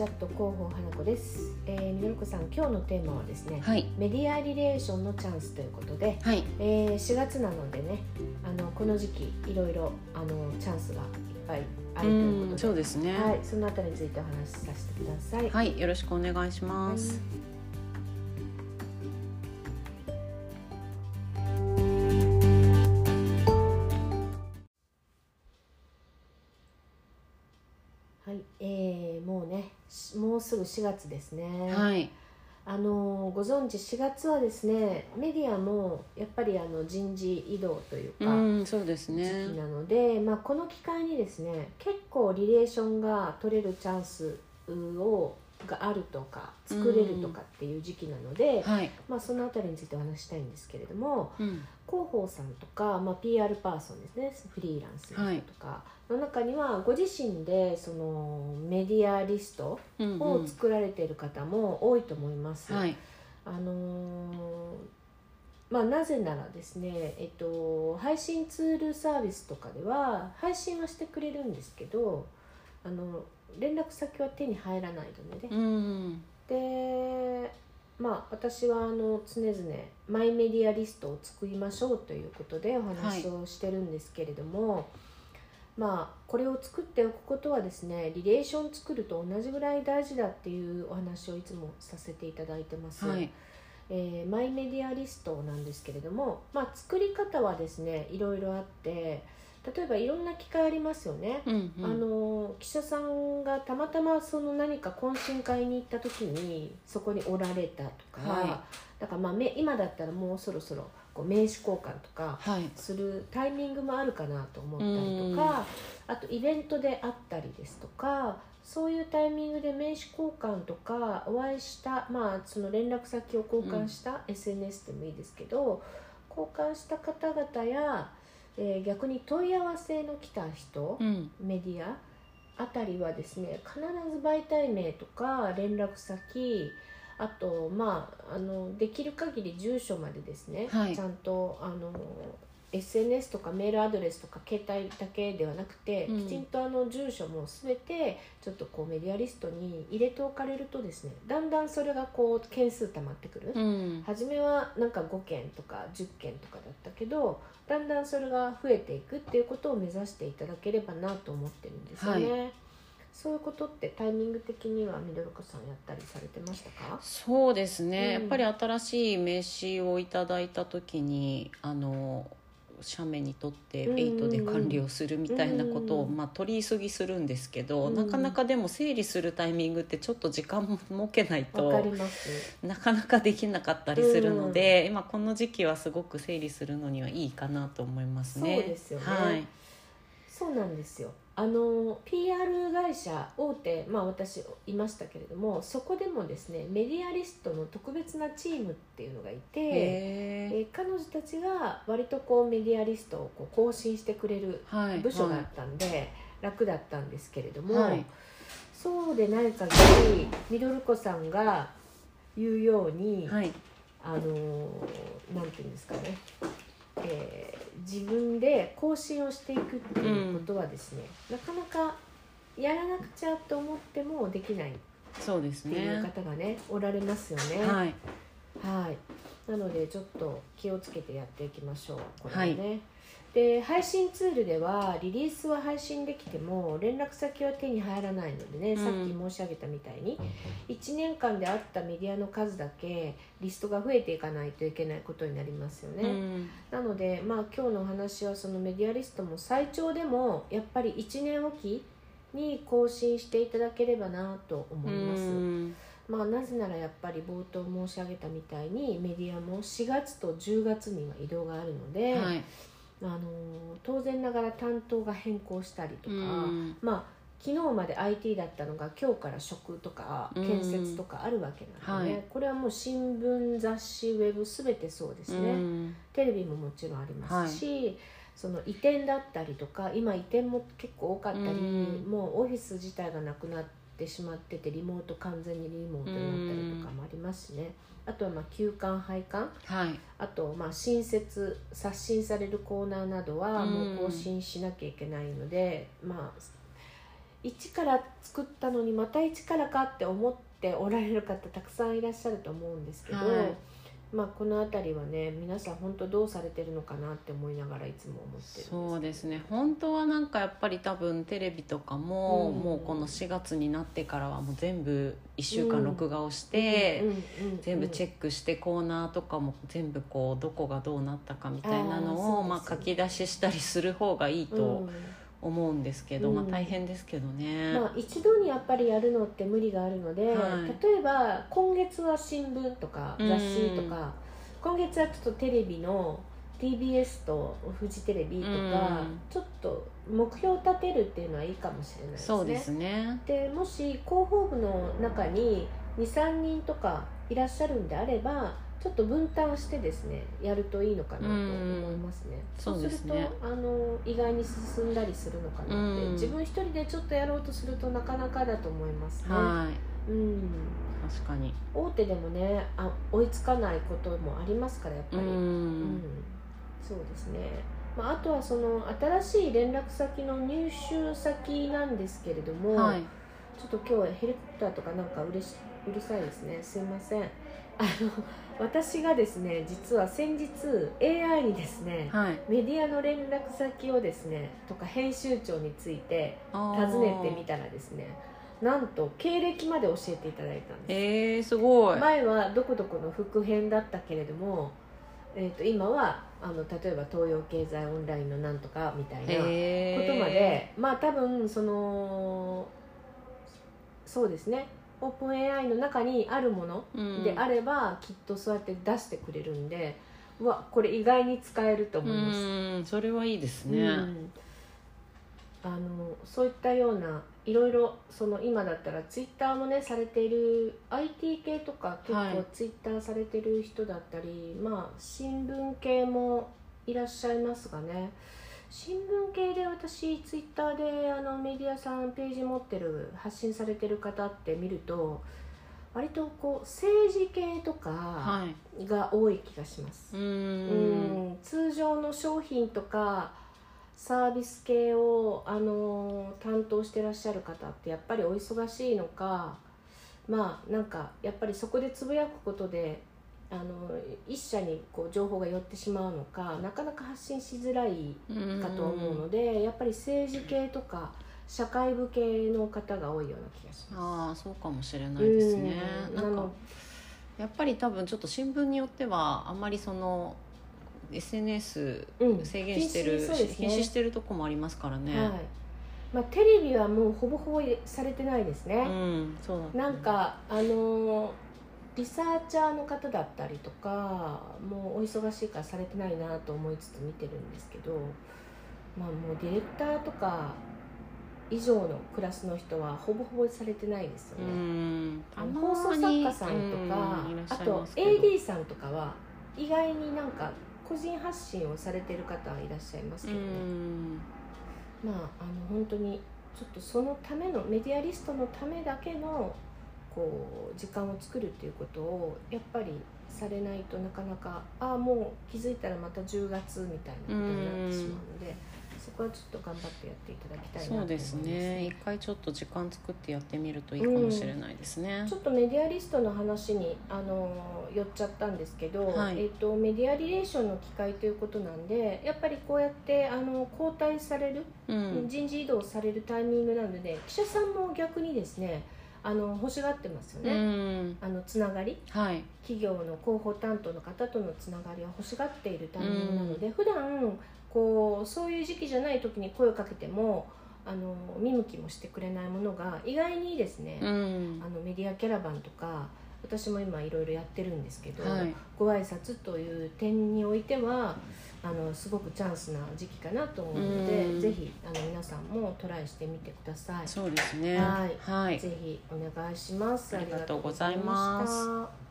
チャット広報花子です。えー、みのるこさん、今日のテーマはですね、はい。メディアリレーションのチャンスということで、はい。えー、4月なのでね、あのこの時期いろいろあのチャンスがいっぱいあうるということで、んそうですね。はい、そのあたりについてお話しさせてください。はいよろしくお願いします、はい、えー、もうね、しもうすぐ4月ですね。はいあのご存知4月はですね、メディアもやっぱりあの人事異動というか。うんそうです時ね期なので、まあ、この機会にですね結構リレーションが取れるチャンスをがあるとか作れるとかっていう時期なので、はい、まあ、そのあたりについてお話したいんですけれどもうん、広報さんとか、まあ、PR パーソンですねフリーランスの人とかの中にはご自身でそのメディアリストうんうん。を作られている方も多いと思います。はい。あのーまあ、なぜならですね、えっと、配信ツールサービスとかでは配信はしてくれるんですけどあの連絡先は手に入らないのでね、うん。でまあ私はあの常々マイメディアリストを作りましょうということでお話をしてるんですけれども、まあこれを作っておくことはですねリレーション作ると同じぐらい大事だっていうお話をいつもさせていただいてます。はい。えーマイメディアリストなんですけれども、まあ、作り方はですねいろいろあって例えばいろんな機会ありますよね。うんうん。あの記者さんがたまたまその何か懇親会に行った時にそこにおられたとか、はだからまあめ今だったらもうそろそろこう名刺交換とかはい。するタイミングもあるかなと思ったりとかあとイベントで会ったりですとかそういうタイミングで名刺交換とかお会いした、まあ、その連絡先を交換した、SNS でもいいですけど交換した方々や、えー逆に問い合わせの来た人、うん。メディアあたりはですね必ず媒体名とか連絡先あとまああのできる限り住所までですね、はい。ちゃんとあの SNS とかメールアドレスとか携帯だけではなくて、うん。きちんとあの住所も全てちょっとこうメディアリストに入れておかれるとですねだんだんそれがこう件数たまってくる、うん。初めはなんか5件とか10件とかだったけどだんだんそれが増えていくっていうことを目指していただければなと思ってるんですよね、そういうことってタイミング的にはミドルコさんやったりされてましたか？そうですね、うん。やっぱり新しい名刺をいただいた時にあの写メにとってうんペイトで管理をするみたいなことを、うんまあ、取り急ぎするんですけど、うんなかなかでも整理するタイミングってちょっと時間も設けないとなかなかできなかったりするので、今この時期はすごく整理するのにはいいかなと思いますね。そうですよね。はい。そうなんですよあの PR 会社大手まあ私いましたけれどもそこでもですねメディアリストの特別なチームっていうのがいて、へえー彼女たちが割とこうメディアリストをこう更新してくれる部署があったんで、楽だったんですけれども、はい。そうでない限りミドルコさんが言うように、はい。あのーなんていうんですかね、えー自分で更新をしていくっていうことはですね、なかなかやらなくちゃと思ってもできないっそうですていうね。方がね。おられますよね。はい。はい、なのでちょっと気をつけてやっていきましょう。これはね、で配信ツールではリリースは配信できても連絡先は手に入らないのでね、うん。さっき申し上げたみたいに。1年間であったメディアの数だけリストが増えていかないといけないことになりますよね、うん。なのでまあ今日のお話はそのメディアリストも最長でもやっぱり1年おきに更新していただければなと思います、うん。まあ、なぜならやっぱり冒頭申し上げたみたいにメディアも4月と10月には移動があるので、はいあのー当然ながら担当が変更したりとか、うん。まあ昨日まで IT だったのが今日から食とかうん。建設とかあるわけなので、ね。はい。これはもう新聞雑誌ウェブ全てそうですね、うん。テレビももちろんありますし、その移転だったりとか今移転も結構多かったり、うん。もうオフィス自体がなくなってしまっててリモート完全にリモートになったりとかもありますしね、あとはまあ休館廃館。はい。あとまあ新設刷新されるコーナーなどはもう更新しなきゃいけないので、まあ一から作ったのにまた一からかって思っておられる方たくさんいらっしゃると思うんですけど、はいまあこの辺りはね皆さん本当どうされてるのかなって思いながらいつも思ってるそうですね。本当はなんかやっぱり多分テレビとかも、うん。もうこの4月になってからはもう全部1週間録画をして、全部チェッックしてコーナーとかも全部こうどこがどうなったかみたいなのをまあ、書き出ししたりする方がいいと思うんですけど、うんまあ大変ですけどね。まあ、一度にやっぱりやるのって無理があるので、はい例えば今月は新聞とかうん雑誌とか、今月はちょっとテレビの TBS とフジテレビとか、うんちょっと目標を立てるっていうのはいいかもしれないですね。そうですね。でもし広報部の中に23人とかいらっしゃるんであればちょっと分担してですねやるといいのかなと思いますね、うんそうでするとあの意外に進んだりするのかなって、うん。自分一人でちょっとやろうとするとなかなかだと思いますね、はい。うん、確かに。大手でもねあ追いつかないこともありますからやっぱうり、うん。ん。そうですね、まあ、あとはその新しい連絡先の入手先なんですけれども、はい。ちょっと今日ヘリコプターとかなんかうれしうるさいですね。すいませんあの私がですね実は先日 AI にですねはい。メディアの連絡先をですねとか編集長について尋尋ねてみたらですねなんと経歴まで教えていただいたんですえー、すごい。前はどこどこの副編だったけれども、えー、と今はあの例えば東洋経済オンラインのなんとかみたいなことまでまあ多分そのそうですねオープン AI の中にあるものうんであれば、きっとそうやって出してくれるんでうわこれ意外に使えると思います。うんそれはいいですね。うんあのそういったようないろいろその今だったらツイッターもねされている IT 系とか結はい構ツイッターされてる人だったり、まあ新聞系もいらっしゃいますがね新聞系で私ツイッターであのメディアさんページ持ってる発信されてる方って見ると割とこう政治系とかはい。が多い気がします。う。うんん通常の商品とかサービス系を、あの担当してらっしゃる方ってやっぱりお忙しいのかまあなんかやっぱりそこでつぶやくことであの一社にこう情報が寄ってしまうのかなかなか発信しづらいかと思うのでやっぱり政治系とか社会部系の方が多いような気がしまああそうかもしれす。ないですね。なんかやっぱり多分ちょっと新聞によってはあんまりその SNS うん制限してる、禁止そうですね禁止してるとこもありますからね。はいまあ、テレビはもうほぼほぼされてないですね。うん、そうなんかあのーリサーチャーの方だったりとかもうお忙しいからされてないなと思いつつ見てるんですけどまあもうディレクターとか以上のクラスの人はほぼほぼされてないですようね、ん、あの放送作家さんとか、あと AD さんとかは意外になんか個人発信をされてる方はいらっしゃいますけうどね、ん。まああの本当にちょっとそのためのメディアリストのためだけのこう時間を作るっていうことをやっぱりされないとなかなかああもう気づいたらまた10月みたいなことになってしまうのでそこはちょっと頑張ってやっていただきたいなと思いますそうですね。一回ちょっと時間作ってやってみるといいかもしれないですね。ちょっとメディアリストの話にあの寄っちゃったんですけど、はい。えー、とメディアリレーションの機会ということなんでやっぱりこうやってあの交代されるうん。人事異動されるタイミングなので記者さんも逆にですねあの欲しがってますようね、ん。あのつながり。はい。企業の広報担当の方とのつながりを欲しがっているタイミングなので、普段こうそういう時期じゃない時に声をかけてもあの見向きもしてくれないものが意外にですね、うん。あのメディアキャラバンとか私も今いろいろやってるんですけど、はい。ご挨拶という点においてはあのすごくチャンスな時期かなと思うので、うん。ぜひあの皆さんもトライしてみてください。そうですね。はい。はい。ぜひお願いします。ありがとうございます